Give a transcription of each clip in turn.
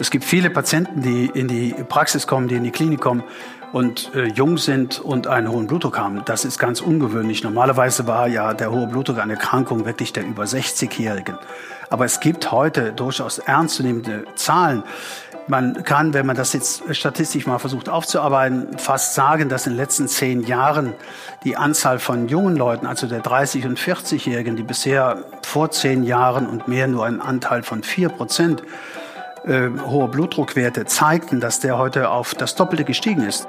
Es gibt viele Patienten, die in die Praxis kommen, die in die Klinik kommen und äh, jung sind und einen hohen Blutdruck haben. Das ist ganz ungewöhnlich. Normalerweise war ja der hohe Blutdruck eine Erkrankung wirklich der über 60-Jährigen. Aber es gibt heute durchaus ernstzunehmende Zahlen. Man kann, wenn man das jetzt statistisch mal versucht aufzuarbeiten, fast sagen, dass in den letzten zehn Jahren die Anzahl von jungen Leuten, also der 30- und 40-Jährigen, die bisher vor zehn Jahren und mehr nur einen Anteil von vier Prozent äh, hohe Blutdruckwerte zeigten, dass der heute auf das Doppelte gestiegen ist.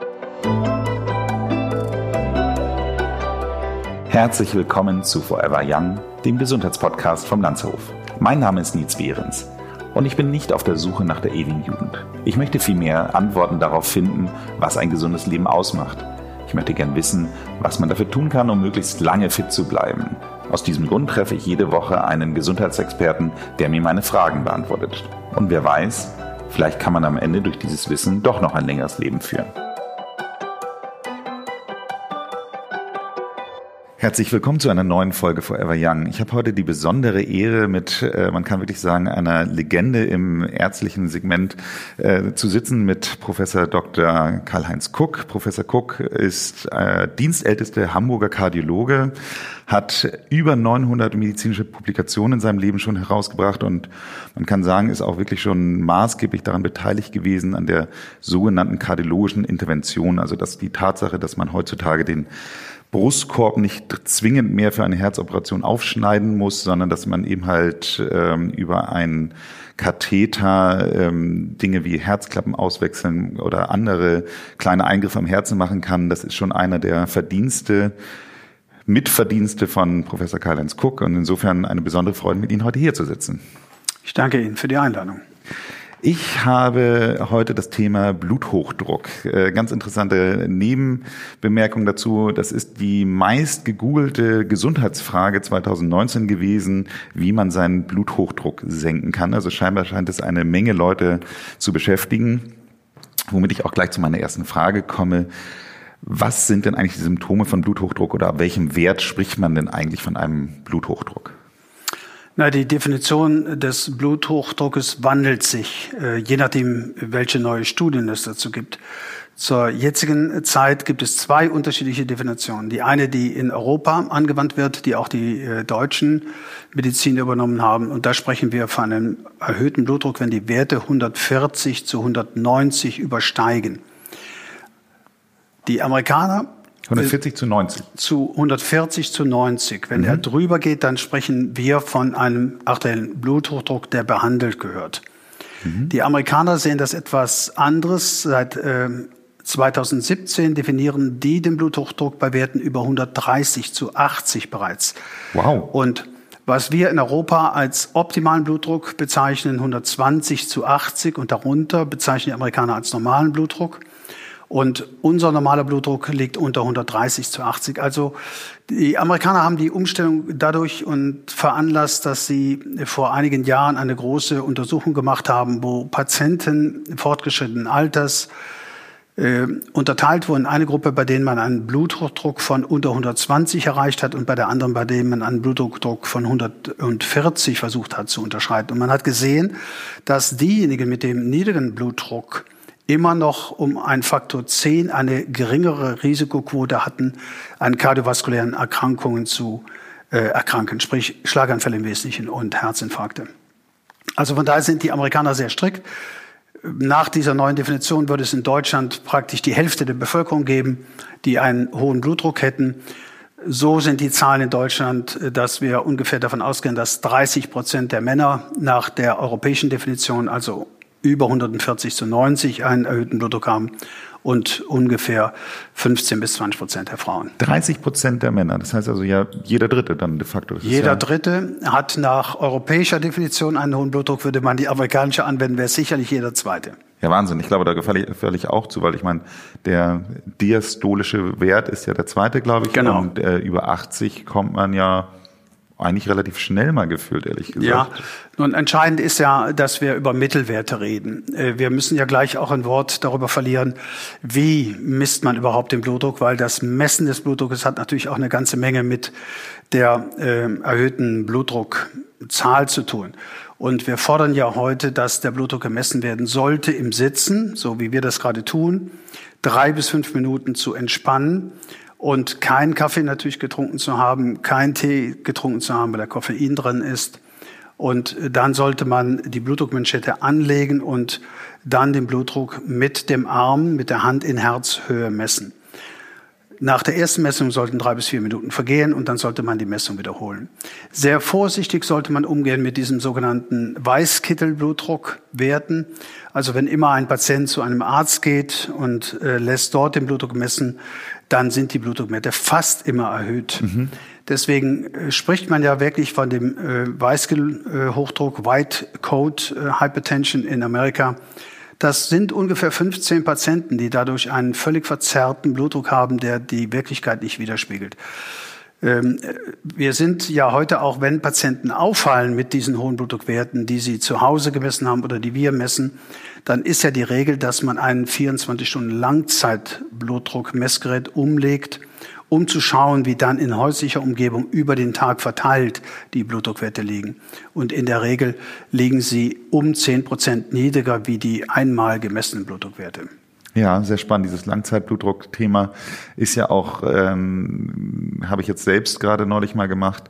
Herzlich willkommen zu Forever Young, dem Gesundheitspodcast vom Lanzerhof. Mein Name ist Nietz Behrens und ich bin nicht auf der Suche nach der ewigen Jugend. Ich möchte vielmehr Antworten darauf finden, was ein gesundes Leben ausmacht. Ich möchte gern wissen, was man dafür tun kann, um möglichst lange fit zu bleiben. Aus diesem Grund treffe ich jede Woche einen Gesundheitsexperten, der mir meine Fragen beantwortet. Und wer weiß, vielleicht kann man am Ende durch dieses Wissen doch noch ein längeres Leben führen. Herzlich willkommen zu einer neuen Folge Forever Young. Ich habe heute die besondere Ehre, mit, äh, man kann wirklich sagen, einer Legende im ärztlichen Segment äh, zu sitzen mit Professor Dr. Karl-Heinz Kuck. Professor Kuck ist äh, dienstälteste Hamburger Kardiologe, hat über 900 medizinische Publikationen in seinem Leben schon herausgebracht und man kann sagen, ist auch wirklich schon maßgeblich daran beteiligt gewesen an der sogenannten kardiologischen Intervention, also dass die Tatsache, dass man heutzutage den Brustkorb nicht zwingend mehr für eine Herzoperation aufschneiden muss, sondern dass man eben halt ähm, über einen Katheter ähm, Dinge wie Herzklappen auswechseln oder andere kleine Eingriffe am Herzen machen kann. Das ist schon einer der Verdienste, Mitverdienste von Professor Karl-Heinz Cook und insofern eine besondere Freude, mit Ihnen heute hier zu sitzen. Ich danke Ihnen für die Einladung. Ich habe heute das Thema Bluthochdruck. Äh, ganz interessante Nebenbemerkung dazu. Das ist die meist gegoogelte Gesundheitsfrage 2019 gewesen, wie man seinen Bluthochdruck senken kann. Also scheinbar scheint es eine Menge Leute zu beschäftigen. Womit ich auch gleich zu meiner ersten Frage komme. Was sind denn eigentlich die Symptome von Bluthochdruck oder ab welchem Wert spricht man denn eigentlich von einem Bluthochdruck? Na, die Definition des Bluthochdruckes wandelt sich, äh, je nachdem, welche neue Studien es dazu gibt. Zur jetzigen Zeit gibt es zwei unterschiedliche Definitionen. Die eine, die in Europa angewandt wird, die auch die äh, deutschen Mediziner übernommen haben. Und da sprechen wir von einem erhöhten Blutdruck, wenn die Werte 140 zu 190 übersteigen. Die Amerikaner 140 zu 90. Zu 140 zu 90. Wenn mhm. er drüber geht, dann sprechen wir von einem arteriellen Bluthochdruck, der behandelt gehört. Mhm. Die Amerikaner sehen das etwas anderes. Seit äh, 2017 definieren die den Bluthochdruck bei Werten über 130 zu 80 bereits. Wow. Und was wir in Europa als optimalen Blutdruck bezeichnen, 120 zu 80 und darunter bezeichnen die Amerikaner als normalen Blutdruck. Und unser normaler Blutdruck liegt unter 130 zu 80. Also die Amerikaner haben die Umstellung dadurch und veranlasst, dass sie vor einigen Jahren eine große Untersuchung gemacht haben, wo Patienten fortgeschrittenen Alters äh, unterteilt wurden. Eine Gruppe, bei denen man einen Bluthochdruck von unter 120 erreicht hat und bei der anderen, bei denen man einen Bluthochdruck von 140 versucht hat zu unterschreiten. Und man hat gesehen, dass diejenigen mit dem niedrigen Blutdruck immer noch um einen Faktor 10 eine geringere Risikoquote hatten, an kardiovaskulären Erkrankungen zu äh, erkranken, sprich Schlaganfälle im Wesentlichen und Herzinfarkte. Also von daher sind die Amerikaner sehr strikt. Nach dieser neuen Definition würde es in Deutschland praktisch die Hälfte der Bevölkerung geben, die einen hohen Blutdruck hätten. So sind die Zahlen in Deutschland, dass wir ungefähr davon ausgehen, dass 30 Prozent der Männer nach der europäischen Definition, also über 140 zu 90 einen erhöhten Blutdruck haben und ungefähr 15 bis 20 Prozent der Frauen. 30 Prozent der Männer, das heißt also ja jeder Dritte dann de facto. jeder ja Dritte hat nach europäischer Definition einen hohen Blutdruck, würde man die amerikanische anwenden, wäre sicherlich jeder Zweite. Ja, Wahnsinn. Ich glaube, da gefalle ich auch zu, weil ich meine, der diastolische Wert ist ja der zweite, glaube ich. Genau. Und äh, über 80 kommt man ja eigentlich relativ schnell mal gefühlt, ehrlich gesagt. Ja, nun entscheidend ist ja, dass wir über Mittelwerte reden. Äh, wir müssen ja gleich auch ein Wort darüber verlieren, wie misst man überhaupt den Blutdruck, weil das Messen des Blutdrucks hat natürlich auch eine ganze Menge mit der äh, erhöhten Blutdruckzahl zu tun. Und wir fordern ja heute, dass der Blutdruck gemessen werden sollte im Sitzen, so wie wir das gerade tun, drei bis fünf Minuten zu entspannen und keinen Kaffee natürlich getrunken zu haben, keinen Tee getrunken zu haben, weil der Koffein drin ist. Und dann sollte man die Blutdruckmanschette anlegen und dann den Blutdruck mit dem Arm, mit der Hand in Herzhöhe messen. Nach der ersten Messung sollten drei bis vier Minuten vergehen und dann sollte man die Messung wiederholen. Sehr vorsichtig sollte man umgehen mit diesem sogenannten Weißkittelblutdruckwerten. Also wenn immer ein Patient zu einem Arzt geht und äh, lässt dort den Blutdruck messen, dann sind die Blutdruckwerte fast immer erhöht. Mhm. Deswegen äh, spricht man ja wirklich von dem äh, Weißkittel-Hochdruck, White Coat äh, Hypertension in Amerika. Das sind ungefähr 15 Patienten, die dadurch einen völlig verzerrten Blutdruck haben, der die Wirklichkeit nicht widerspiegelt. Ähm, wir sind ja heute auch, wenn Patienten auffallen mit diesen hohen Blutdruckwerten, die sie zu Hause gemessen haben oder die wir messen, dann ist ja die Regel, dass man ein 24 Stunden Langzeitblutdruckmessgerät umlegt um zu schauen, wie dann in häuslicher Umgebung über den Tag verteilt die Blutdruckwerte liegen. Und in der Regel liegen sie um 10 Prozent niedriger wie die einmal gemessenen Blutdruckwerte. Ja, sehr spannend. Dieses Langzeitblutdruckthema ist ja auch, ähm, habe ich jetzt selbst gerade neulich mal gemacht.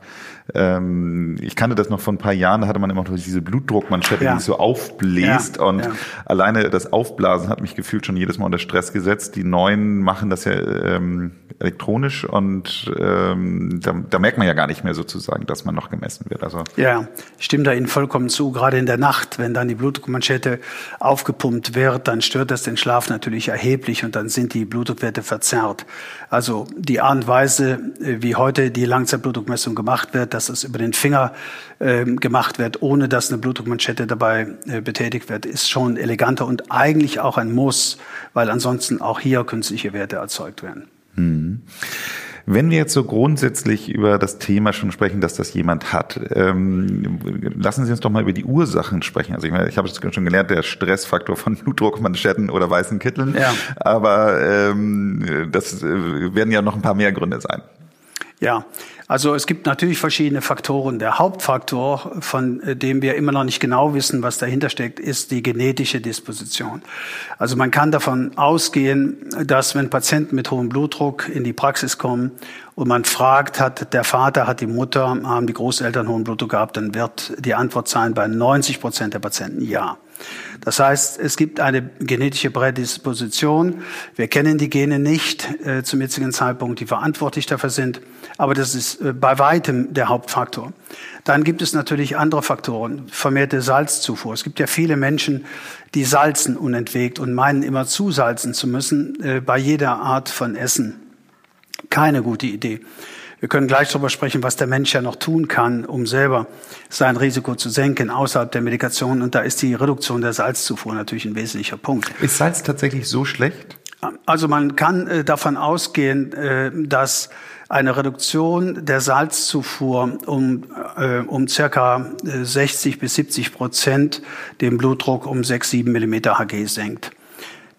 Ähm, ich kannte das noch vor ein paar Jahren, da hatte man immer noch diese Blutdruckmanschette, ja. die so aufbläst. Ja, und ja. alleine das Aufblasen hat mich gefühlt schon jedes Mal unter Stress gesetzt. Die neuen machen das ja ähm, elektronisch und ähm, da, da merkt man ja gar nicht mehr sozusagen, dass man noch gemessen wird. Also ja, ich stimme da Ihnen vollkommen zu. Gerade in der Nacht, wenn dann die Blutdruckmanschette aufgepumpt wird, dann stört das den Schlaf natürlich natürlich erheblich und dann sind die Blutdruckwerte verzerrt. Also die Art und Weise, äh, wie heute die Langzeitblutdruckmessung gemacht wird, dass es über den Finger äh, gemacht wird, ohne dass eine Blutdruckmanschette dabei äh, betätigt wird, ist schon eleganter und eigentlich auch ein Muss, weil ansonsten auch hier künstliche Werte erzeugt werden. Hm. Wenn wir jetzt so grundsätzlich über das Thema schon sprechen, dass das jemand hat, ähm, lassen Sie uns doch mal über die Ursachen sprechen. Also ich meine, ich habe es schon gelernt, der Stressfaktor von Blutdruckmanschetten oder weißen Kitteln. Ja. Aber ähm, das äh, werden ja noch ein paar mehr Gründe sein. Ja, also es gibt natürlich verschiedene Faktoren. Der Hauptfaktor, von äh, dem wir immer noch nicht genau wissen, was dahinter steckt, ist die genetische Disposition. Also man kann davon ausgehen, dass wenn Patienten mit hohem Blutdruck in die Praxis kommen und man fragt, hat der Vater, hat die Mutter, haben die Großeltern hohen Blutdruck gehabt, dann wird die Antwort sein bei 90 Prozent der Patienten ja. Das heißt, es gibt eine genetische Prädisposition. Wir kennen die Gene nicht äh, zum jetzigen Zeitpunkt, die verantwortlich dafür sind, aber das ist äh, bei weitem der Hauptfaktor. Dann gibt es natürlich andere Faktoren, vermehrte Salzzufuhr. Es gibt ja viele Menschen, die salzen unentwegt und meinen immer zusalzen zu müssen äh, bei jeder Art von Essen. Keine gute Idee. Wir können gleich darüber sprechen, was der Mensch ja noch tun kann, um selber sein Risiko zu senken außerhalb der Medikation. Und da ist die Reduktion der Salzzufuhr natürlich ein wesentlicher Punkt. Ist Salz tatsächlich so schlecht? Also man kann äh, davon ausgehen, äh, dass eine Reduktion der Salzzufuhr um, äh, um circa 60 bis 70 Prozent den Blutdruck um 6, 7 Millimeter Hg senkt.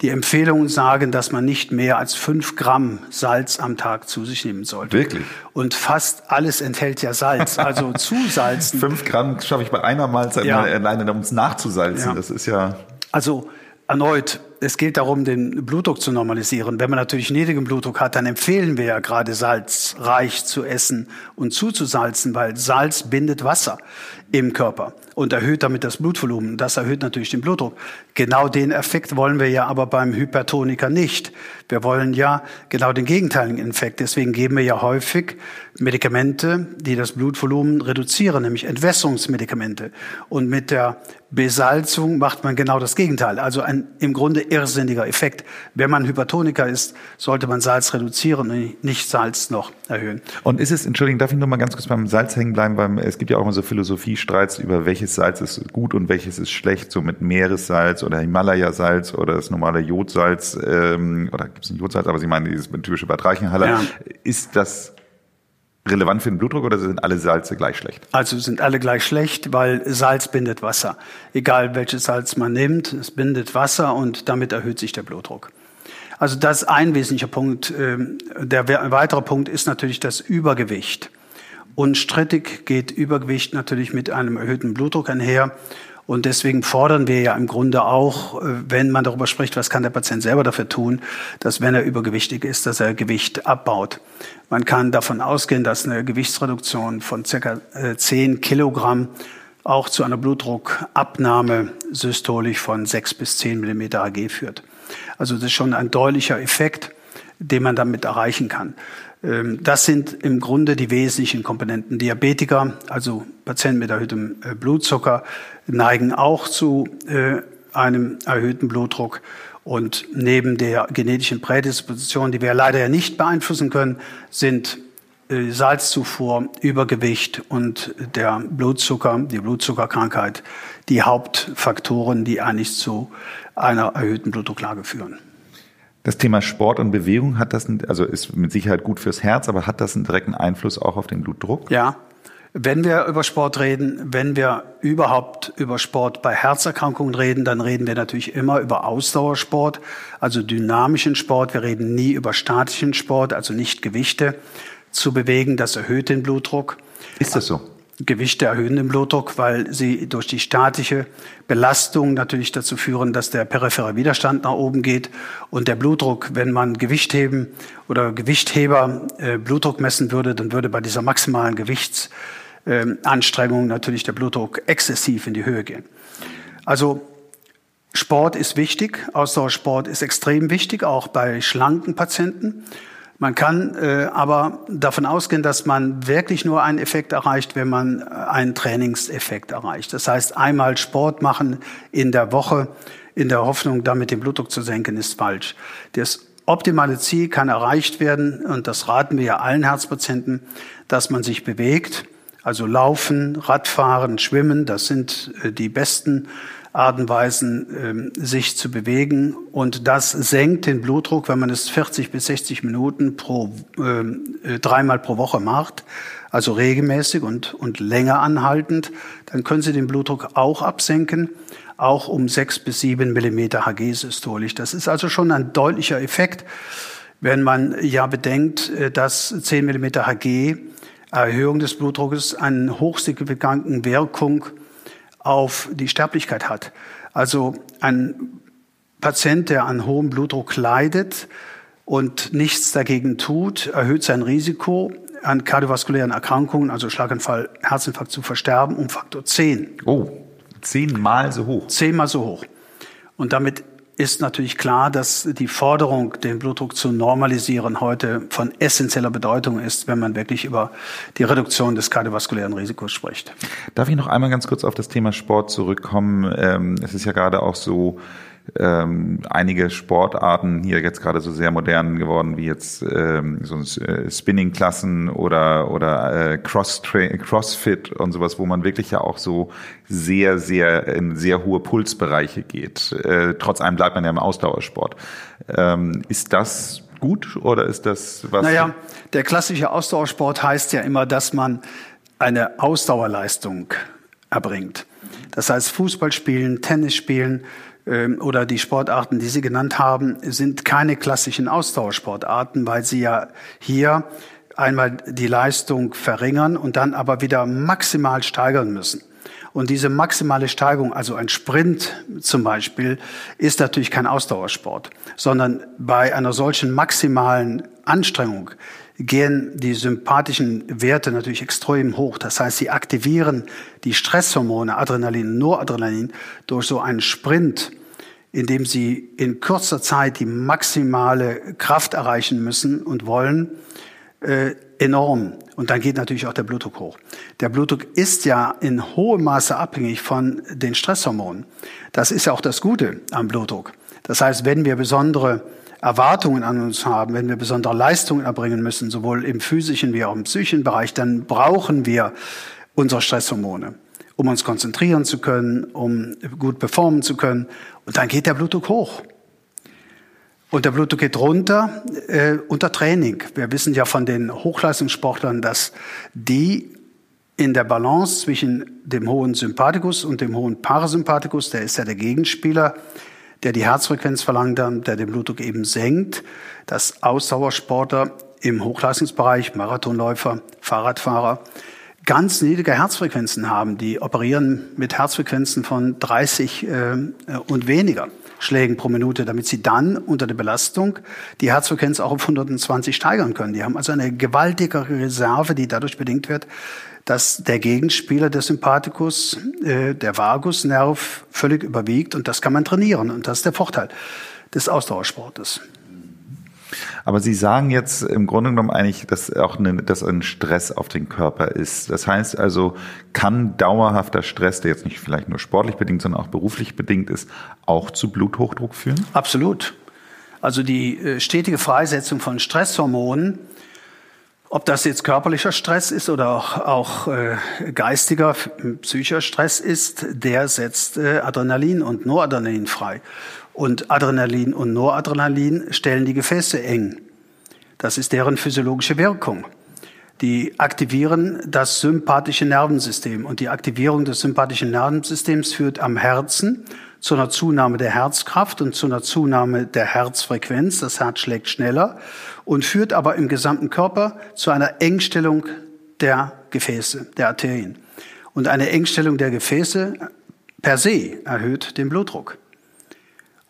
Die Empfehlungen sagen, dass man nicht mehr als fünf Gramm Salz am Tag zu sich nehmen sollte. Wirklich? Und fast alles enthält ja Salz. Also zusalzen. fünf Gramm schaffe ich bei einer Mahlzeit ja. alleine, um es nachzusalzen. Ja. Das ist ja. Also erneut, es geht darum, den Blutdruck zu normalisieren. Wenn man natürlich niedrigen Blutdruck hat, dann empfehlen wir ja gerade salzreich zu essen und zuzusalzen, weil Salz bindet Wasser im Körper und erhöht damit das Blutvolumen. Das erhöht natürlich den Blutdruck. Genau den Effekt wollen wir ja aber beim Hypertoniker nicht. Wir wollen ja genau den gegenteiligen Effekt. Deswegen geben wir ja häufig Medikamente, die das Blutvolumen reduzieren, nämlich Entwässerungsmedikamente. Und mit der Besalzung macht man genau das Gegenteil. Also ein im Grunde irrsinniger Effekt. Wenn man Hypertoniker ist, sollte man Salz reduzieren und nicht Salz noch erhöhen. Und ist es, Entschuldigung, darf ich noch mal ganz kurz beim Salz hängen bleiben, weil es gibt ja auch immer so Philosophiestreits über welches Salz ist gut und welches ist schlecht, so mit Meeressalz oder Himalaya-Salz oder das normale Jodsalz ähm, oder gibt es ein Jodsalz, aber Sie meinen dieses typische Bad Reichenhaller. Ja. Ist das relevant für den Blutdruck oder sind alle Salze gleich schlecht? Also sind alle gleich schlecht, weil Salz bindet Wasser. Egal welches Salz man nimmt, es bindet Wasser und damit erhöht sich der Blutdruck. Also das ist ein wesentlicher Punkt. Ähm, der weitere Punkt ist natürlich das Übergewicht. Unstrittig geht Übergewicht natürlich mit einem erhöhten Blutdruck einher. Und deswegen fordern wir ja im Grunde auch, äh, wenn man darüber spricht, was kann der Patient selber dafür tun, dass wenn er übergewichtig ist, dass er Gewicht abbaut. Man kann davon ausgehen, dass eine Gewichtsreduktion von circa 10 äh, Kilogramm auch zu einer Blutdruckabnahme systolisch von 6 bis 10 Millimeter Hg führt. Also das ist schon ein deutlicher Effekt, den man damit erreichen kann. Ähm, das sind im Grunde die wesentlichen Komponenten. Diabetiker, also Patienten mit erhöhtem äh, Blutzucker, neigen auch zu äh, einem erhöhten Blutdruck. Und neben der genetischen Prädisposition, die wir leider ja nicht beeinflussen können, sind äh, Salzzufuhr, Übergewicht und der Blutzucker, die Blutzuckerkrankheit, die Hauptfaktoren, die eigentlich zu einer erhöhten Blutdrucklage führen. Das Thema Sport und Bewegung hat das, also ist mit Sicherheit gut fürs Herz, aber hat das einen direkten Einfluss auch auf den Blutdruck? Ja. Wenn wir über Sport reden, wenn wir überhaupt über Sport bei Herzerkrankungen reden, dann reden wir natürlich immer über Ausdauersport, also dynamischen Sport. Wir reden nie über statischen Sport, also nicht Gewichte zu bewegen. Das erhöht den Blutdruck. Ist das so? Gewichte erhöhen den Blutdruck, weil sie durch die statische Belastung natürlich dazu führen, dass der periphere Widerstand nach oben geht und der Blutdruck, wenn man Gewichtheben oder Gewichtheber äh, Blutdruck messen würde, dann würde bei dieser maximalen Gewichtsanstrengung äh, natürlich der Blutdruck exzessiv in die Höhe gehen. Also Sport ist wichtig, Ausdauersport ist extrem wichtig, auch bei schlanken Patienten. Man kann äh, aber davon ausgehen, dass man wirklich nur einen Effekt erreicht, wenn man äh, einen Trainingseffekt erreicht. Das heißt, einmal Sport machen in der Woche in der Hoffnung, damit den Blutdruck zu senken, ist falsch. Das optimale Ziel kann erreicht werden, und das raten wir ja allen Herzpatienten, dass man sich bewegt, also laufen, Radfahren, schwimmen, das sind äh, die besten Arten und Weisen, äh, sich zu bewegen. Und das senkt den Blutdruck, wenn man es 40 bis 60 Minuten pro, ähm, äh, dreimal pro Woche macht, also regelmäßig und, und länger anhaltend, dann können Sie den Blutdruck auch absenken, auch um 6 bis 7 Millimeter Hg systolisch. Das ist also schon ein deutlicher Effekt, wenn man ja bedenkt, äh, dass 10 Millimeter Hg Erhöhung des Blutdruckes eine hochsignifikanten Wirkung auf die Sterblichkeit hat. Also ein Patient, der an hohem Blutdruck leidet und nichts dagegen tut, erhöht sein Risiko, an kardiovaskulären Erkrankungen, also Schlaganfall, Herzinfarkt zu versterben, um Faktor 10. Oh, zehnmal so hoch. Zehnmal so hoch. Und damit ist natürlich klar, dass die Forderung, den Blutdruck zu normalisieren, heute von essentieller Bedeutung ist, wenn man wirklich über die Reduktion des kardiovaskulären Risikos spricht. Darf ich noch einmal ganz kurz auf das Thema Sport zurückkommen? Ähm, es ist ja gerade auch so, ähm, einige Sportarten hier jetzt gerade so sehr modern geworden, wie jetzt ähm, so äh, Spinning-Klassen oder, oder äh, Cross Crossfit und sowas, wo man wirklich ja auch so sehr, sehr in sehr hohe Pulsbereiche geht. Äh, trotz allem bleibt man ja im Ausdauersport. Ähm, ist das gut oder ist das was? Naja, der klassische Ausdauersport heißt ja immer, dass man eine Ausdauerleistung erbringt. Das heißt, Fußball spielen, Tennis spielen, oder die Sportarten, die Sie genannt haben, sind keine klassischen Ausdauersportarten, weil sie ja hier einmal die Leistung verringern und dann aber wieder maximal steigern müssen. Und diese maximale Steigerung, also ein Sprint zum Beispiel, ist natürlich kein Ausdauersport, sondern bei einer solchen maximalen Anstrengung gehen die sympathischen Werte natürlich extrem hoch. Das heißt, sie aktivieren die Stresshormone Adrenalin, Noradrenalin durch so einen Sprint, in dem sie in kurzer Zeit die maximale Kraft erreichen müssen und wollen, äh, enorm. Und dann geht natürlich auch der Blutdruck hoch. Der Blutdruck ist ja in hohem Maße abhängig von den Stresshormonen. Das ist ja auch das Gute am Blutdruck. Das heißt, wenn wir besondere Erwartungen an uns haben, wenn wir besondere Leistungen erbringen müssen, sowohl im physischen wie auch im psychischen Bereich, dann brauchen wir unsere Stresshormone, um uns konzentrieren zu können, um gut performen zu können. Und dann geht der Blutdruck hoch. Und der Blutdruck geht runter äh, unter Training. Wir wissen ja von den Hochleistungssportlern, dass die in der Balance zwischen dem hohen Sympathikus und dem hohen Parasympathikus, der ist ja der Gegenspieler, der die Herzfrequenz verlangsamt, der den Blutdruck eben senkt, dass Ausdauersportler im Hochleistungsbereich, Marathonläufer, Fahrradfahrer, ganz niedrige Herzfrequenzen haben. Die operieren mit Herzfrequenzen von 30 äh, und weniger Schlägen pro Minute, damit sie dann unter der Belastung die Herzfrequenz auch auf 120 steigern können. Die haben also eine gewaltige Reserve, die dadurch bedingt wird, dass der Gegenspieler des Sympathikus, äh, der Vagusnerv, völlig überwiegt und das kann man trainieren und das ist der Vorteil des Ausdauersportes. Aber Sie sagen jetzt im Grunde genommen eigentlich, dass auch eine, dass ein Stress auf den Körper ist. Das heißt also, kann dauerhafter Stress, der jetzt nicht vielleicht nur sportlich bedingt, sondern auch beruflich bedingt ist, auch zu Bluthochdruck führen? Absolut. Also die äh, stetige Freisetzung von Stresshormonen, ob das jetzt körperlicher Stress ist oder auch, auch äh, geistiger, psychischer Stress ist, der setzt äh, Adrenalin und Noradrenalin frei. Und Adrenalin und Noradrenalin stellen die Gefäße eng. Das ist deren physiologische Wirkung. Die aktivieren das sympathische Nervensystem. Und die Aktivierung des sympathischen Nervensystems führt am Herzen zu einer Zunahme der Herzkraft und zu einer Zunahme der Herzfrequenz. Das Herz schlägt schneller und führt aber im gesamten Körper zu einer Engstellung der Gefäße, der Arterien. Und eine Engstellung der Gefäße per se erhöht den Blutdruck.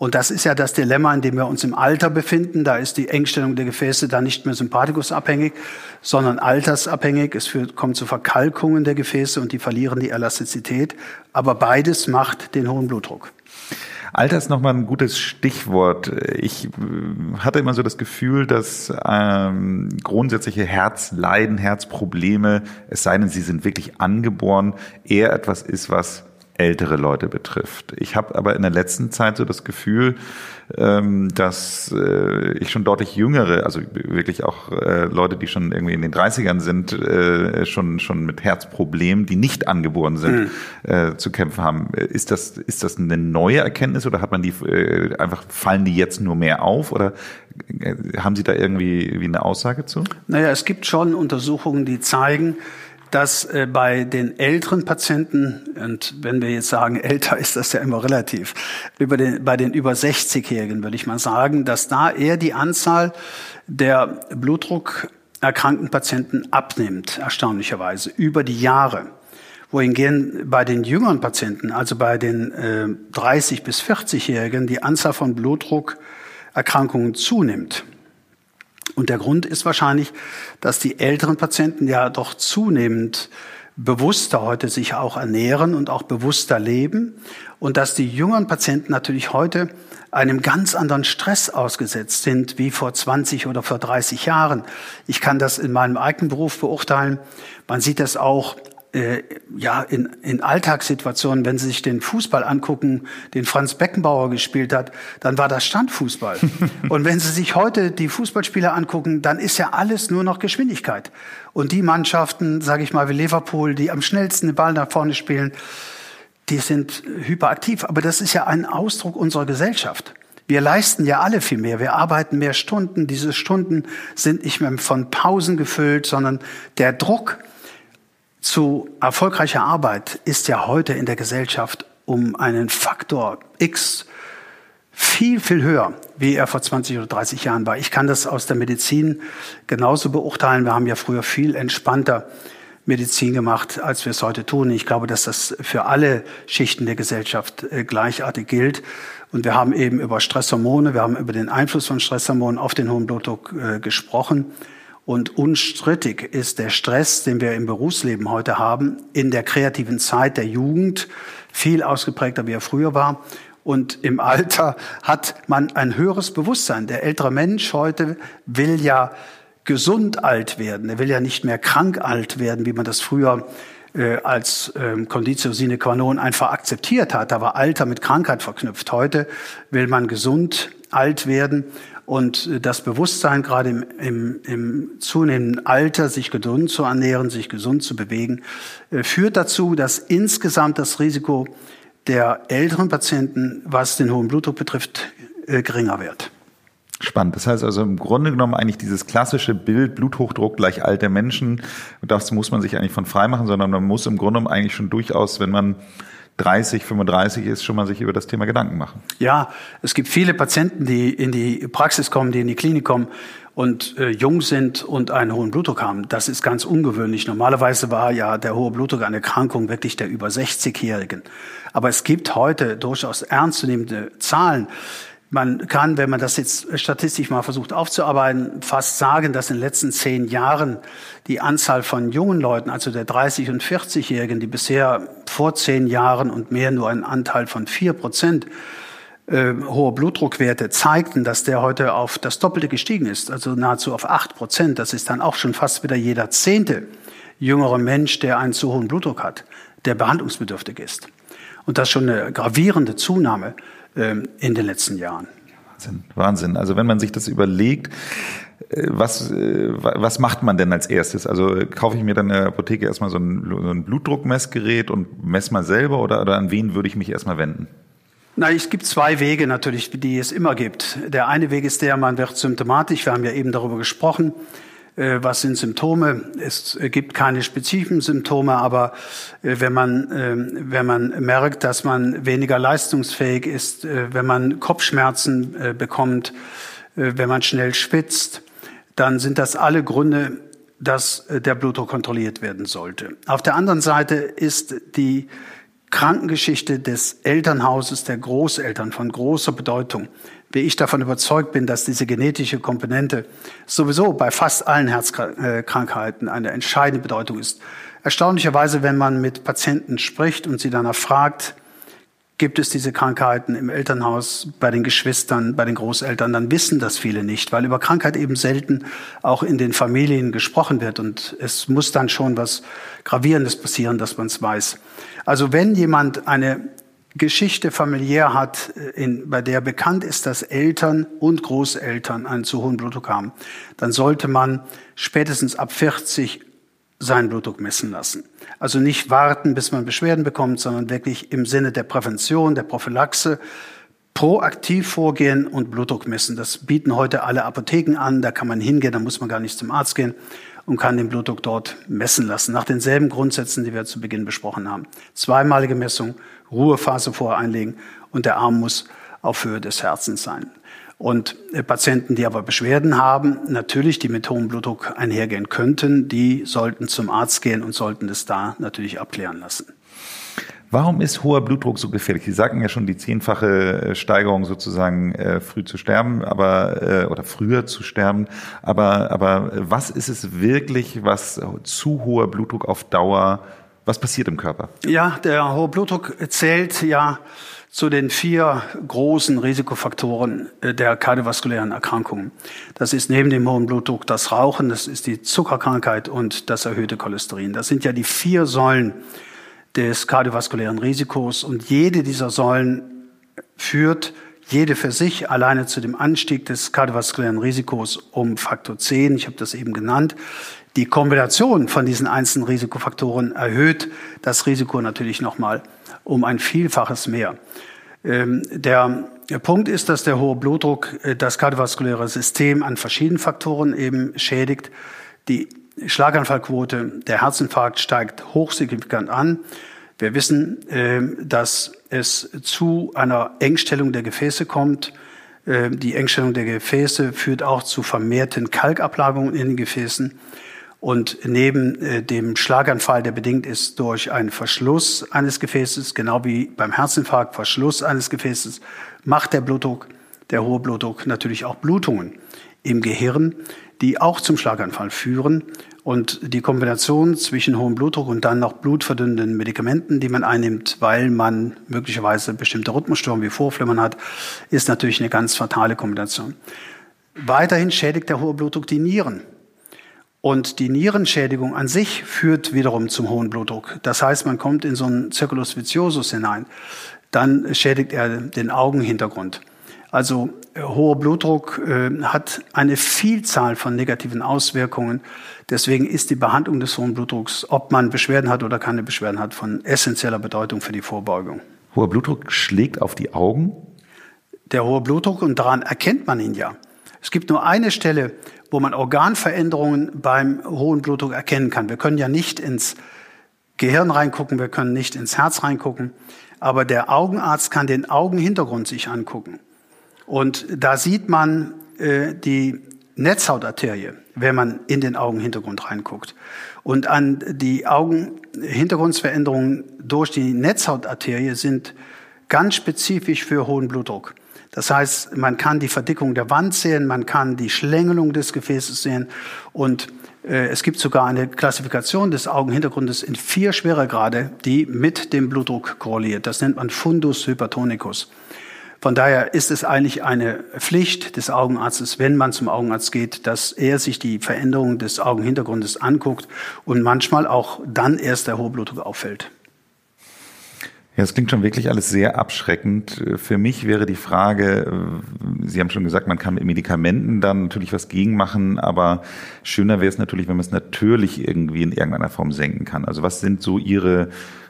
Und das ist ja das Dilemma, in dem wir uns im Alter befinden. Da ist die Engstellung der Gefäße dann nicht mehr sympathikusabhängig, sondern altersabhängig. Es führt, kommt zu Verkalkungen der Gefäße und die verlieren die Elastizität. Aber beides macht den hohen Blutdruck. Alter ist nochmal ein gutes Stichwort. Ich äh, hatte immer so das Gefühl, dass ähm, grundsätzliche Herzleiden, Herzprobleme, es sei denn, sie sind wirklich angeboren, eher etwas ist, was ältere Leute betrifft. Ich habe aber in der letzten Zeit so das Gefühl, ähm, dass äh, ich schon deutlich jüngere, also wirklich auch äh, Leute, die schon irgendwie in den 30ern sind, äh, schon schon mit Herzproblemen, die nicht angeboren sind, mhm. zu kämpfen haben. Ist das ist das eine neue Erkenntnis oder hat man die einfach fallen die jetzt nur mehr auf oder haben Sie da irgendwie wie eine Aussage zu? Naja, es gibt schon Untersuchungen, die zeigen, dass äh, bei den älteren Patienten, und wenn wir jetzt sagen älter, ist das ja immer relativ, über den, bei den über 60-Jährigen würde ich mal sagen, dass da eher die Anzahl der Blutdruckerkrankten Patienten abnimmt, erstaunlicherweise, über die Jahre. Wohingegen bei den jüngeren Patienten, also bei den äh, 30 bis 40-Jährigen, die Anzahl von Blutdruckerkrankungen zunimmt. Und der Grund ist wahrscheinlich, dass die älteren Patienten ja doch zunehmend bewusster heute sich auch ernähren und auch bewusster leben und dass die jüngeren Patienten natürlich heute einem ganz anderen Stress ausgesetzt sind wie vor 20 oder vor 30 Jahren. Ich kann das in meinem eigenen Beruf beurteilen. Man sieht das auch äh, ja, in, in Alltagssituationen, wenn Sie sich den Fußball angucken, den Franz Beckenbauer gespielt hat, dann war das Standfußball. und wenn Sie sich heute die Fußballspieler angucken, dann ist ja alles nur noch Geschwindigkeit. Und die Mannschaften, sage ich mal, wie Liverpool, die am schnellsten den Ball nach vorne spielen, die sind hyperaktiv. Aber das ist ja ein Ausdruck unserer Gesellschaft. Wir leisten ja alle viel mehr. Wir arbeiten mehr Stunden. Diese Stunden sind nicht mehr von Pausen gefüllt, sondern der Druck, zu erfolgreicher Arbeit ist ja heute in der Gesellschaft um einen Faktor X viel, viel höher, wie er vor 20 oder 30 Jahren war. Ich kann das aus der Medizin genauso beurteilen. Wir haben ja früher viel entspannter Medizin gemacht, als wir es heute tun. Ich glaube, dass das für alle Schichten der Gesellschaft äh, gleichartig gilt. Und wir haben eben über Stresshormone, wir haben über den Einfluss von Stresshormonen auf den hohen Blutdruck äh, gesprochen. Und unstrittig ist der Stress, den wir im Berufsleben heute haben, in der kreativen Zeit der Jugend viel ausgeprägter, wie er früher war. Und im Alter hat man ein höheres Bewusstsein. Der ältere Mensch heute will ja gesund alt werden. Er will ja nicht mehr krank alt werden, wie man das früher äh, als ähm, Conditio sine qua non einfach akzeptiert hat. Da war Alter mit Krankheit verknüpft. Heute will man gesund alt werden. Und äh, das Bewusstsein, gerade im, im, im zunehmenden Alter, sich gesund zu ernähren, sich gesund zu bewegen, äh, führt dazu, dass insgesamt das Risiko der älteren Patienten, was den hohen Blutdruck betrifft, äh, geringer wird. Spannend. Das heißt also im Grunde genommen eigentlich dieses klassische Bild Bluthochdruck gleich alte Menschen, das muss man sich eigentlich von frei machen, sondern man muss im Grunde genommen eigentlich schon durchaus, wenn man 30, 35 ist, schon mal sich über das Thema Gedanken machen. Ja, es gibt viele Patienten, die in die Praxis kommen, die in die Klinik kommen und äh, jung sind und einen hohen Blutdruck haben. Das ist ganz ungewöhnlich. Normalerweise war ja der hohe Blutdruck eine Erkrankung wirklich der über 60-Jährigen. Aber es gibt heute durchaus ernstzunehmende Zahlen. Man kann, wenn man das jetzt statistisch mal versucht aufzuarbeiten, fast sagen, dass in den letzten zehn Jahren die Anzahl von jungen Leuten, also der 30- und 40-Jährigen, die bisher vor zehn Jahren und mehr nur einen Anteil von vier Prozent äh, hohe Blutdruckwerte zeigten, dass der heute auf das Doppelte gestiegen ist, also nahezu auf acht Prozent. Das ist dann auch schon fast wieder jeder zehnte jüngere Mensch, der einen zu hohen Blutdruck hat, der behandlungsbedürftig ist. Und das ist schon eine gravierende Zunahme in den letzten Jahren. Wahnsinn, Wahnsinn. Also wenn man sich das überlegt, äh, was, äh, was macht man denn als erstes? Also kaufe ich mir dann in der Apotheke erstmal so ein, so ein Blutdruckmessgerät und messe mal selber oder, oder an wen würde ich mich erstmal wenden? Na, es gibt zwei Wege natürlich, die es immer gibt. Der eine Weg ist der, man wird symptomatisch. Wir haben ja eben darüber gesprochen. Äh, was sind Symptome? Es gibt keine spezifischen Symptome, aber äh, wenn man, ähm, wenn man merkt, dass man weniger leistungsfähig ist, äh, wenn man Kopfschmerzen bekommt, wenn man schnell schwitzt, dann sind das alle Gründe, dass der Blutdruck kontrolliert werden sollte. Auf der anderen Seite ist die Krankengeschichte des Elternhauses der Großeltern von großer Bedeutung wie ich davon überzeugt bin, dass diese genetische Komponente sowieso bei fast allen Herzkrankheiten eine entscheidende Bedeutung ist. Erstaunlicherweise, wenn man mit Patienten spricht und sie danach fragt, gibt es diese Krankheiten im Elternhaus, bei den Geschwistern, bei den Großeltern, dann wissen das viele nicht, weil über Krankheit eben selten auch in den Familien gesprochen wird. Und es muss dann schon was Gravierendes passieren, dass man es weiß. Also wenn jemand eine Geschichte familiär hat, äh, in, bei der bekannt ist, dass Eltern und Großeltern einen zu hohen Blutdruck haben, dann sollte man spätestens ab 40 seinen Blutdruck messen lassen. Also nicht warten, bis man Beschwerden bekommt, sondern wirklich im Sinne der Prävention, der Prophylaxe proaktiv vorgehen und Blutdruck messen. Das bieten heute alle Apotheken an. Da kann man hingehen, da muss man gar nicht zum Arzt gehen und kann den Blutdruck dort messen lassen. Nach denselben Grundsätzen, die wir zu Beginn besprochen haben. Zweimalige Messung, Ruhephase vorher einlegen und der Arm muss auf Höhe des Herzens sein. Und äh, Patienten, die aber Beschwerden haben, natürlich die mit hohem Blutdruck einhergehen könnten, die sollten zum Arzt gehen und sollten es da natürlich abklären lassen. Warum ist hoher Blutdruck so gefährlich? Sie sagten ja schon die zehnfache äh, Steigerung sozusagen äh, früh zu sterben, aber äh, oder früher zu sterben. Aber aber was ist es wirklich, was zu hoher Blutdruck auf Dauer? Was passiert im Körper? Ja, der hohe Blutdruck zählt ja zu den vier großen Risikofaktoren äh, der kardiovaskulären Erkrankungen. Das ist neben dem hohen Blutdruck das Rauchen, das ist die Zuckerkrankheit und das erhöhte Cholesterin. Das sind ja die vier Säulen des kardiovaskulären Risikos. Und jede dieser Säulen führt jede für sich alleine zu dem Anstieg des kardiovaskulären Risikos um Faktor 10. Ich habe das eben genannt. Die Kombination von diesen einzelnen Risikofaktoren erhöht das Risiko natürlich nochmal um ein Vielfaches mehr. Ähm, der Punkt ist, dass der hohe Blutdruck äh, das kardiovaskuläre System an verschiedenen Faktoren eben schädigt. Die Schlaganfallquote, der Herzinfarkt steigt hochsignifikant an. Wir wissen, ähm, dass es zu einer Engstellung der Gefäße kommt. Ähm, die Engstellung der Gefäße führt auch zu vermehrten Kalkablagerungen in den Gefäßen. Und neben äh, dem Schlaganfall, der bedingt ist durch einen Verschluss eines Gefäßes, genau wie beim Herzinfarkt Verschluss eines Gefäßes, macht der Blutdruck, der hohe Blutdruck natürlich auch Blutungen im Gehirn, die auch zum Schlaganfall führen. Und die Kombination zwischen hohem Blutdruck und dann noch blutverdünnenden Medikamenten, die man einnimmt, weil man möglicherweise bestimmte Rhythmusstörungen wie Vorflimmern hat, ist natürlich eine ganz fatale Kombination. Weiterhin schädigt der hohe Blutdruck die Nieren. Und die Nierenschädigung an sich führt wiederum zum hohen Blutdruck. Das heißt, man kommt in so einen Circulus viciosus hinein. Dann schädigt er den Augenhintergrund. Also äh, hoher Blutdruck äh, hat eine Vielzahl von negativen Auswirkungen. Deswegen ist die Behandlung des hohen Blutdrucks, ob man Beschwerden hat oder keine Beschwerden hat, von essentieller Bedeutung für die Vorbeugung. Hoher Blutdruck schlägt auf die Augen? Der hohe Blutdruck, und daran erkennt man ihn ja. Es gibt nur eine Stelle, wo man Organveränderungen beim hohen Blutdruck erkennen kann. Wir können ja nicht ins Gehirn reingucken, wir können nicht ins Herz reingucken, aber der Augenarzt kann den Augenhintergrund sich angucken. Und da sieht man äh, die Netzhautarterie, wenn man in den Augenhintergrund reinguckt. Und an die Augenhintergrundsveränderungen durch die Netzhautarterie sind ganz spezifisch für hohen Blutdruck. Das heißt, man kann die Verdickung der Wand sehen, man kann die Schlängelung des Gefäßes sehen und äh, es gibt sogar eine Klassifikation des Augenhintergrundes in vier Schweregrade, die mit dem Blutdruck korreliert. Das nennt man Fundus hypertonicus. Von daher ist es eigentlich eine Pflicht des Augenarztes, wenn man zum Augenarzt geht, dass er sich die Veränderung des Augenhintergrundes anguckt und manchmal auch dann erst der hohe Blutdruck auffällt. Ja, es klingt schon wirklich alles sehr abschreckend. Für mich wäre die Frage, äh, Sie haben schon gesagt, man kann mit Medikamenten dann natürlich was gegen machen, aber schöner wäre es natürlich, wenn man es natürlich irgendwie in irgendeiner Form senken kann. Also was sind so Ihre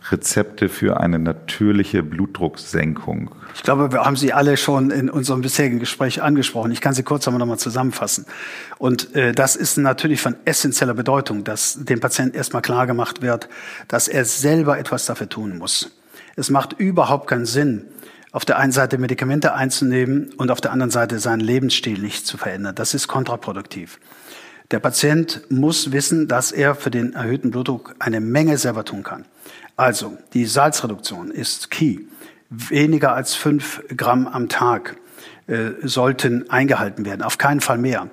Rezepte für eine natürliche Blutdrucksenkung? Ich glaube, wir haben sie alle schon in unserem bisherigen Gespräch angesprochen. Ich kann sie kurz nochmal zusammenfassen. Und äh, das ist natürlich von essentieller Bedeutung, dass dem Patienten erstmal klar gemacht wird, dass er selber etwas dafür tun muss. Es macht überhaupt keinen Sinn, auf der einen Seite Medikamente einzunehmen und auf der anderen Seite seinen Lebensstil nicht zu verändern. Das ist kontraproduktiv. Der Patient muss wissen, dass er für den erhöhten Blutdruck eine Menge selber tun kann. Also, die Salzreduktion ist key. Weniger als fünf Gramm am Tag äh, sollten eingehalten werden, auf keinen Fall mehr.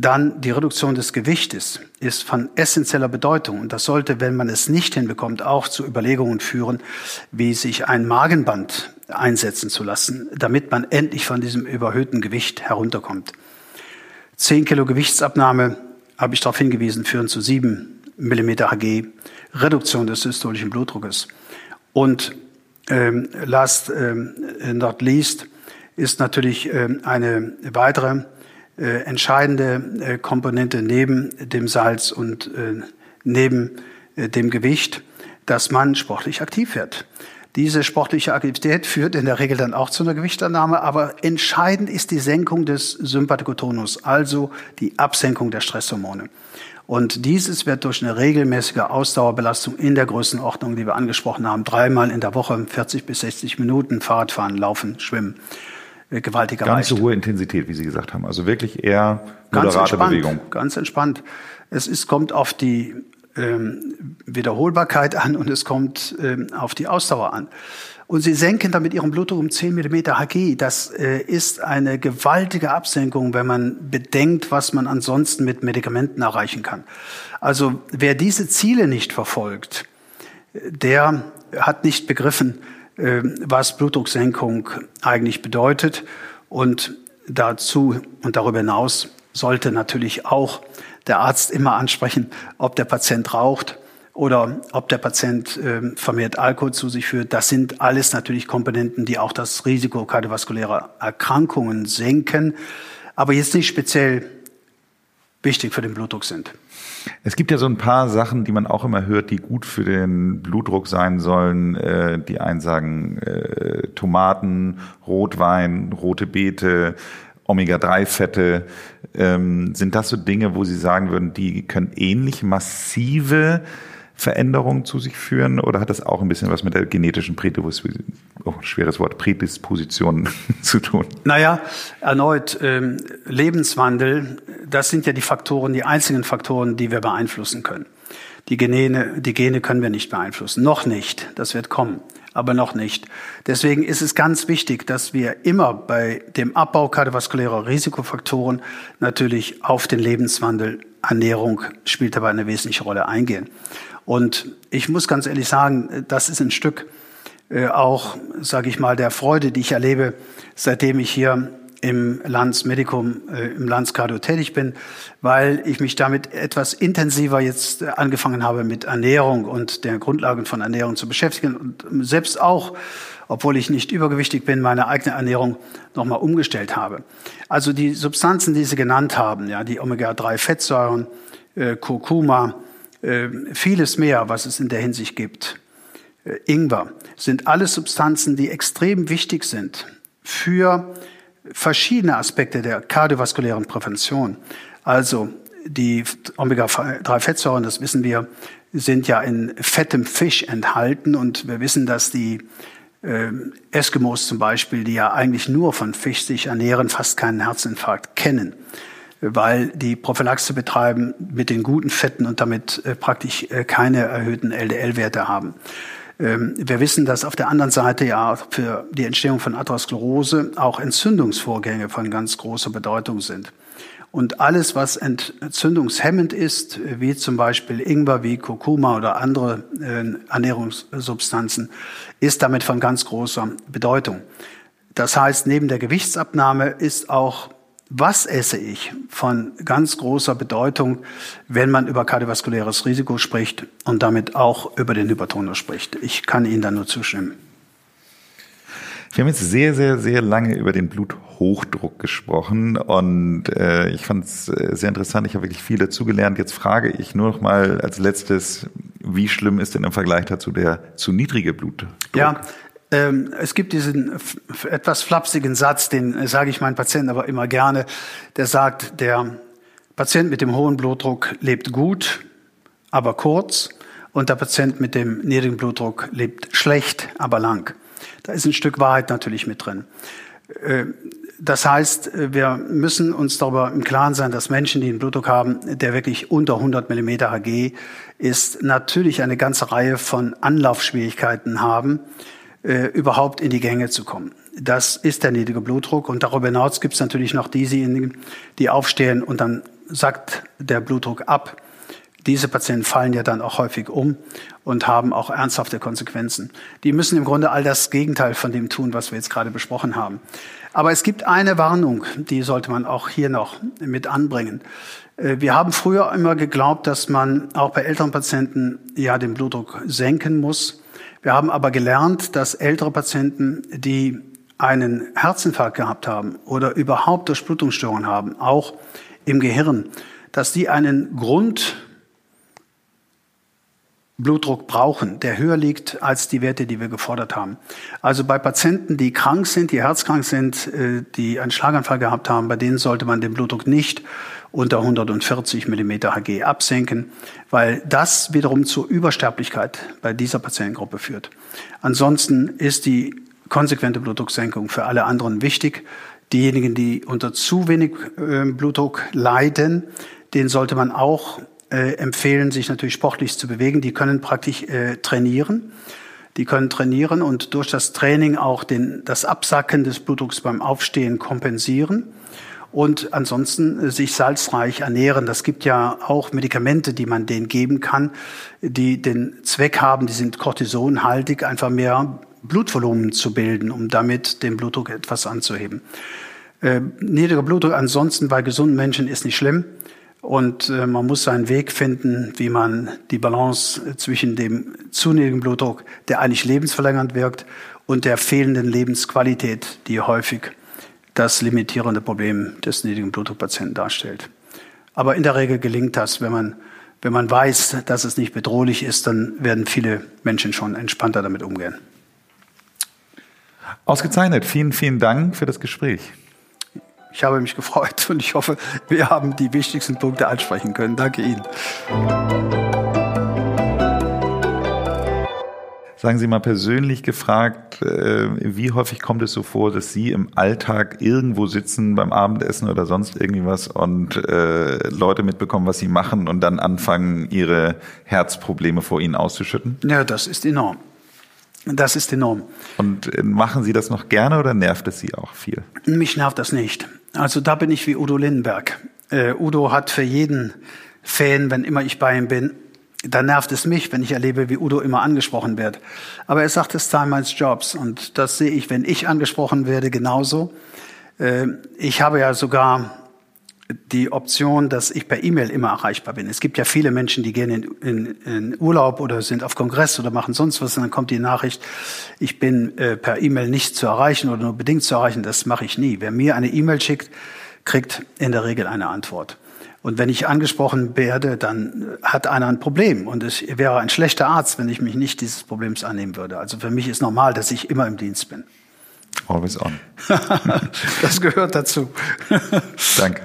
Dann die Reduktion des Gewichtes ist von essentieller Bedeutung und das sollte, wenn man es nicht hinbekommt, auch zu Überlegungen führen, wie sich ein Magenband einsetzen zu lassen, damit man endlich von diesem überhöhten Gewicht herunterkommt. Zehn Kilo Gewichtsabnahme, habe ich darauf hingewiesen, führen zu sieben Millimeter Hg, Reduktion des systolischen Blutdruckes. Und ähm, last ähm, not least ist natürlich ähm, eine weitere äh, entscheidende äh, Komponente neben dem Salz und äh, neben äh, dem Gewicht, dass man sportlich aktiv wird. Diese sportliche Aktivität führt in der Regel dann auch zu einer Gewichtannahme, aber entscheidend ist die Senkung des Sympathikotonus, also die Absenkung der Stresshormone. Und dieses wird durch eine regelmäßige Ausdauerbelastung in der Größenordnung, die wir angesprochen haben, dreimal in der Woche, 40 bis 60 Minuten, Fahrradfahren, Laufen, Schwimmen, gewaltig erreicht. Ganz hohe Intensität, wie Sie gesagt haben. Also wirklich eher moderate ganz Bewegung. Ganz entspannt. Es ist, kommt auf die ähm, Wiederholbarkeit an und es kommt ähm, auf die Ausdauer an. Und sie senken damit ihren Blutdruck um 10 mm Hg. Das äh, ist eine gewaltige Absenkung, wenn man bedenkt, was man ansonsten mit Medikamenten erreichen kann. Also wer diese Ziele nicht verfolgt, der hat nicht begriffen, was Blutdrucksenkung eigentlich bedeutet. Und dazu und darüber hinaus sollte natürlich auch der Arzt immer ansprechen, ob der Patient raucht oder ob der Patient ähm, vermehrt Alkohol zu sich führt. Das sind alles natürlich Komponenten, die auch das Risiko kardiovaskulärer Erkrankungen senken, aber jetzt nicht speziell wichtig für den Blutdruck sind. Es gibt ja so ein paar Sachen, die man auch immer hört, die gut für den Blutdruck sein sollen. Äh, die einen sagen äh, Tomaten, Rotwein, rote Beete, Omega-3-Fette. Ähm, sind das so Dinge, wo Sie sagen würden, die können ähnlich massive Veränderungen zu sich führen oder hat das auch ein bisschen was mit der genetischen Prädisposition, oh, schweres Wort, Prädisposition zu tun? Naja, erneut, ähm, Lebenswandel, das sind ja die Faktoren, die einzigen Faktoren, die wir beeinflussen können. Die Gene, die Gene können wir nicht beeinflussen. Noch nicht. Das wird kommen. Aber noch nicht. Deswegen ist es ganz wichtig, dass wir immer bei dem Abbau kardiovaskulärer Risikofaktoren natürlich auf den Lebenswandel, Ernährung spielt dabei eine wesentliche Rolle eingehen. Und ich muss ganz ehrlich sagen, das ist ein Stück äh, auch, sage ich mal, der Freude, die ich erlebe, seitdem ich hier im Lands Medicum, äh, im Landscardio tätig bin, weil ich mich damit etwas intensiver jetzt äh, angefangen habe mit Ernährung und der Grundlagen von Ernährung zu beschäftigen und selbst auch, obwohl ich nicht übergewichtig bin, meine eigene Ernährung nochmal umgestellt habe. Also die Substanzen, die Sie genannt haben, ja, die Omega-3-Fettsäuren, äh, Kurkuma, vieles mehr, was es in der Hinsicht gibt. Äh, Ingwer sind alles Substanzen, die extrem wichtig sind für verschiedene Aspekte der kardiovaskulären Prävention. Also die Omega-3-Fettsäuren, das wissen wir, sind ja in fettem Fisch enthalten und wir wissen, dass die äh, Eskimos zum Beispiel, die ja eigentlich nur von Fisch sich ernähren, fast keinen Herzinfarkt kennen, weil die Prophylaxe betreiben mit den guten Fetten und damit äh, praktisch äh, keine erhöhten LDL-Werte haben. Ähm, wir wissen, dass auf der anderen Seite ja für die Entstehung von Atherosklerose auch Entzündungsvorgänge von ganz großer Bedeutung sind. Und alles, was entzündungshemmend ist, wie zum Beispiel Ingwer, wie Kurkuma oder andere äh, Ernährungssubstanzen, ist damit von ganz großer Bedeutung. Das heißt, neben der Gewichtsabnahme ist auch was esse ich von ganz großer Bedeutung, wenn man über kardiovaskuläres Risiko spricht und damit auch über den Hypertonus spricht. Ich kann Ihnen da nur zustimmen. Wir haben jetzt sehr, sehr, sehr lange über den Bluthochdruck gesprochen und äh, ich fand es äh, sehr interessant. Ich habe wirklich viel dazugelernt. Jetzt frage ich nur noch mal als letztes, wie schlimm ist denn im Vergleich dazu der zu niedrige Blutdruck? Ja, ähm, es gibt diesen etwas flapsigen Satz, den äh, sage ich meinen Patienten aber immer gerne. Der sagt, der Patient mit dem hohen Blutdruck lebt gut, aber kurz und der Patient mit dem niedrigen Blutdruck lebt schlecht, aber lang. Da ist ein Stück Wahrheit natürlich mit drin. Äh, das heißt, wir müssen uns darüber im Klaren sein, dass Menschen, die einen Blutdruck haben, der wirklich unter 100 Millimeter Hg ist, natürlich eine ganze Reihe von Anlaufschwierigkeiten haben, äh, überhaupt in die Gänge zu kommen. Das ist der niedrige Blutdruck. Und darüber hinaus gibt es natürlich noch diejenigen, die aufstehen und dann sackt der Blutdruck ab. Diese Patienten fallen ja dann auch häufig um und haben auch ernsthafte Konsequenzen. Die müssen im Grunde all das Gegenteil von dem tun, was wir jetzt gerade besprochen haben. Aber es gibt eine Warnung, die sollte man auch hier noch mit anbringen. Äh, wir haben früher immer geglaubt, dass man auch bei älteren Patienten ja den Blutdruck senken muss. Wir haben aber gelernt, dass ältere Patienten, die einen Herzinfarkt gehabt haben oder überhaupt Durchblutungsstörungen haben, auch im Gehirn, dass die einen Grundblutdruck brauchen, der höher liegt als die Werte, die wir gefordert haben. Also bei Patienten, die krank sind, die herzkrank sind, äh, die einen Schlaganfall gehabt haben, bei denen sollte man den Blutdruck nicht unter 140 mm Hg absenken, weil das wiederum zur Übersterblichkeit bei dieser Patientengruppe führt. Ansonsten ist die konsequente Blutdrucksenkung für alle anderen wichtig. Diejenigen, die unter zu wenig äh, Blutdruck leiden, den sollte man auch äh, empfehlen, sich natürlich sportlich zu bewegen. Die können praktisch äh, trainieren. Die können trainieren und durch das Training auch den, das Absacken des Blutdrucks beim Aufstehen kompensieren und ansonsten äh, sich salzreich ernähren. Das gibt ja auch Medikamente, die man denen geben kann, die den Zweck haben, die sind cortisonhaltig, einfach mehr Blutvolumen zu bilden, um damit den Blutdruck etwas anzuheben. Äh, niedriger Blutdruck ansonsten bei gesunden Menschen ist nicht schlimm. Und äh, man muss seinen Weg finden, wie man die Balance äh, zwischen dem zu niedrigen Blutdruck, der eigentlich lebensverlängernd wirkt, und der fehlenden Lebensqualität, die häufig das limitierende Problem des niedrigen Blutdruckpatienten darstellt. Aber in der Regel gelingt das, wenn man, wenn man weiß, dass es nicht bedrohlich ist, dann werden viele Menschen schon entspannter damit umgehen. Ausgezeichnet. Vielen, vielen Dank für das Gespräch. Ich habe mich gefreut und ich hoffe, wir haben die wichtigsten Punkte ansprechen können. Danke Ihnen. Sagen Sie mal persönlich gefragt, äh, wie häufig kommt es so vor, dass Sie im Alltag irgendwo sitzen beim Abendessen oder sonst irgendwie was und äh, Leute mitbekommen, was Sie machen und dann anfangen, Ihre Herzprobleme vor Ihnen auszuschütten? Ja, das ist enorm. Das ist enorm. Und äh, machen Sie das noch gerne oder nervt es Sie auch viel? Mich nervt das nicht. Also da bin ich wie Udo Lindenberg. Udo hat für jeden Fan, wenn immer ich bei ihm bin, dann nervt es mich, wenn ich erlebe, wie Udo immer angesprochen wird. Aber er sagt, es Teil meines Jobs. Und das sehe ich, wenn ich angesprochen werde, genauso. Äh, ich habe ja sogar die Option, dass ich per E-Mail immer erreichbar bin. Es gibt ja viele Menschen, die gehen in, in, in, Urlaub oder sind auf Kongress oder machen sonst was und dann kommt die Nachricht, ich bin äh, per E-Mail nicht zu erreichen oder nur bedingt zu erreichen. Das mache ich nie. Wer mir eine E-Mail schickt, kriegt in der Regel eine Antwort. Und wenn ich angesprochen werde, dann hat einer ein Problem. Und es wäre ein schlechter Arzt, wenn ich mich nicht dieses Problems annehmen würde. Also für mich ist normal, dass ich immer im Dienst bin. Always on. das gehört dazu. Danke.